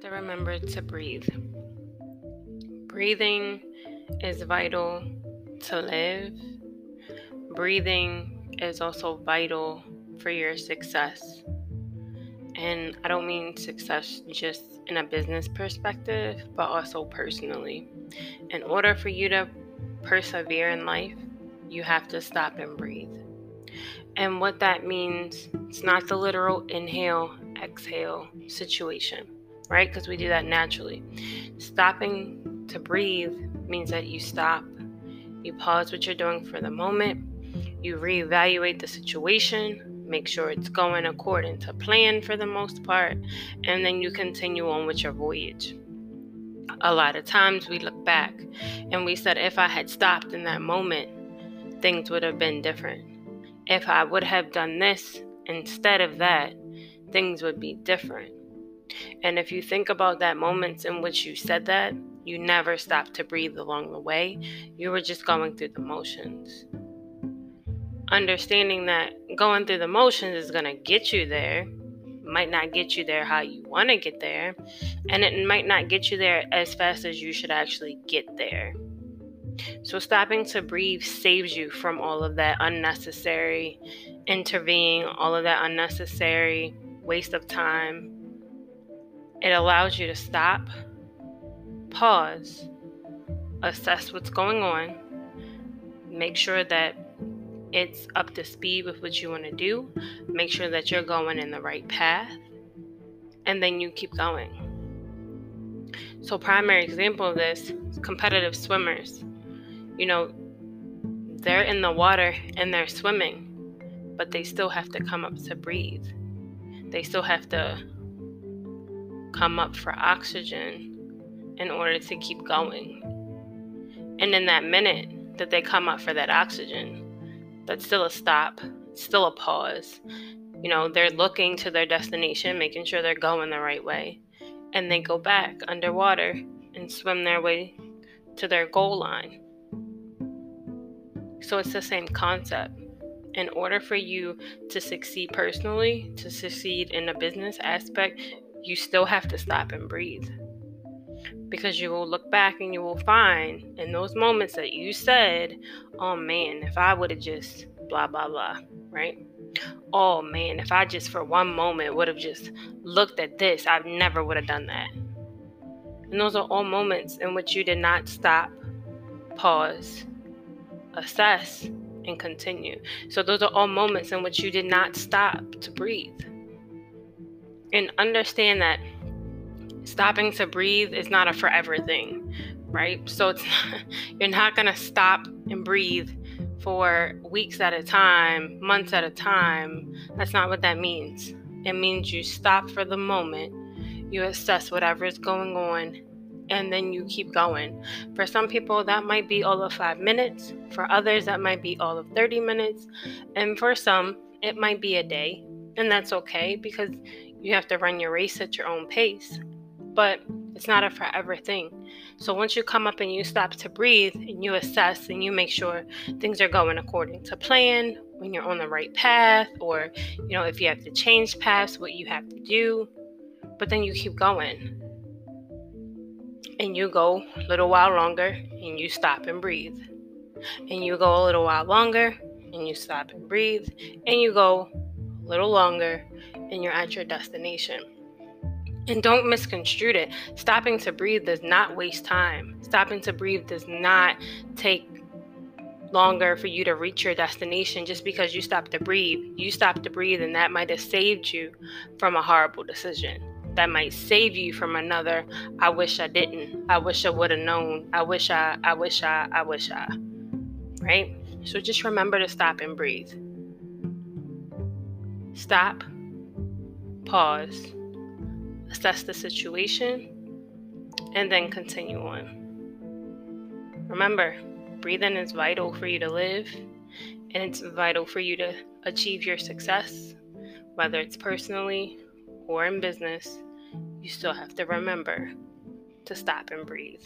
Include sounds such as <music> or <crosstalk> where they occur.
to remember to breathe. Breathing is vital to live. Breathing is also vital for your success. And I don't mean success just in a business perspective, but also personally. In order for you to persevere in life, you have to stop and breathe. And what that means, it's not the literal inhale, exhale situation, right? Because we do that naturally. Stopping to breathe means that you stop, you pause what you're doing for the moment, you reevaluate the situation, make sure it's going according to plan for the most part, and then you continue on with your voyage. A lot of times we look back and we said, if I had stopped in that moment, things would have been different. If I would have done this instead of that, things would be different. And if you think about that moments in which you said that, you never stopped to breathe along the way. You were just going through the motions. Understanding that going through the motions is going to get you there, might not get you there how you want to get there, and it might not get you there as fast as you should actually get there. So, stopping to breathe saves you from all of that unnecessary intervening, all of that unnecessary waste of time. It allows you to stop, pause, assess what's going on, make sure that it's up to speed with what you want to do, make sure that you're going in the right path, and then you keep going. So, primary example of this competitive swimmers you know, they're in the water and they're swimming, but they still have to come up to breathe. They still have to come up for oxygen in order to keep going. And in that minute that they come up for that oxygen, that's still a stop, still a pause. You know, they're looking to their destination, making sure they're going the right way. And they go back underwater and swim their way to their goal line. So it's the same concept. In order for you to succeed personally, to succeed in a business aspect, you still have to stop and breathe. Because you will look back and you will find in those moments that you said, oh man, if I would have just blah, blah, blah, right? Oh man, if I just for one moment would have just looked at this, I never would have done that. And those are all moments in which you did not stop, pause, assess, and continue. So, those are all moments in which you did not stop to breathe. And understand that stopping to breathe is not a forever thing, right? So, it's not, <laughs> you're not going to stop and breathe for weeks at a time, months at a time. That's not what that means. It means you stop for the moment, you assess whatever is going on, and then you keep going. For some people, that might be all of five minutes. For others, that might be all of 30 minutes. And for some, it might be a day. And that's okay because you have to run your race at your own pace. But it's not a forever thing. So once you come up and you stop to breathe and you assess and you make sure things are going according to plan, when you're on the right path, or you know, if you have to change paths, what you have to do, but then you keep going and you go a little while longer and you stop and breathe. And you go a little while longer and you stop and breathe. And you go little longer and you're at your destination. And don't misconstrue it. Stopping to breathe does not waste time. Stopping to breathe does not take longer for you to reach your destination just because you stop to breathe. You stop to breathe, and that might have saved you from a horrible decision that might save you from another I wish I didn't. I wish I would have known. I wish I I wish I I wish I. Right? So just remember to stop and breathe. Stop. Pause. Assess the situation and then continue on. Remember, breathing is vital for you to live and it's vital for you to achieve your success, whether it's personally or in business, you still have to remember to stop and breathe.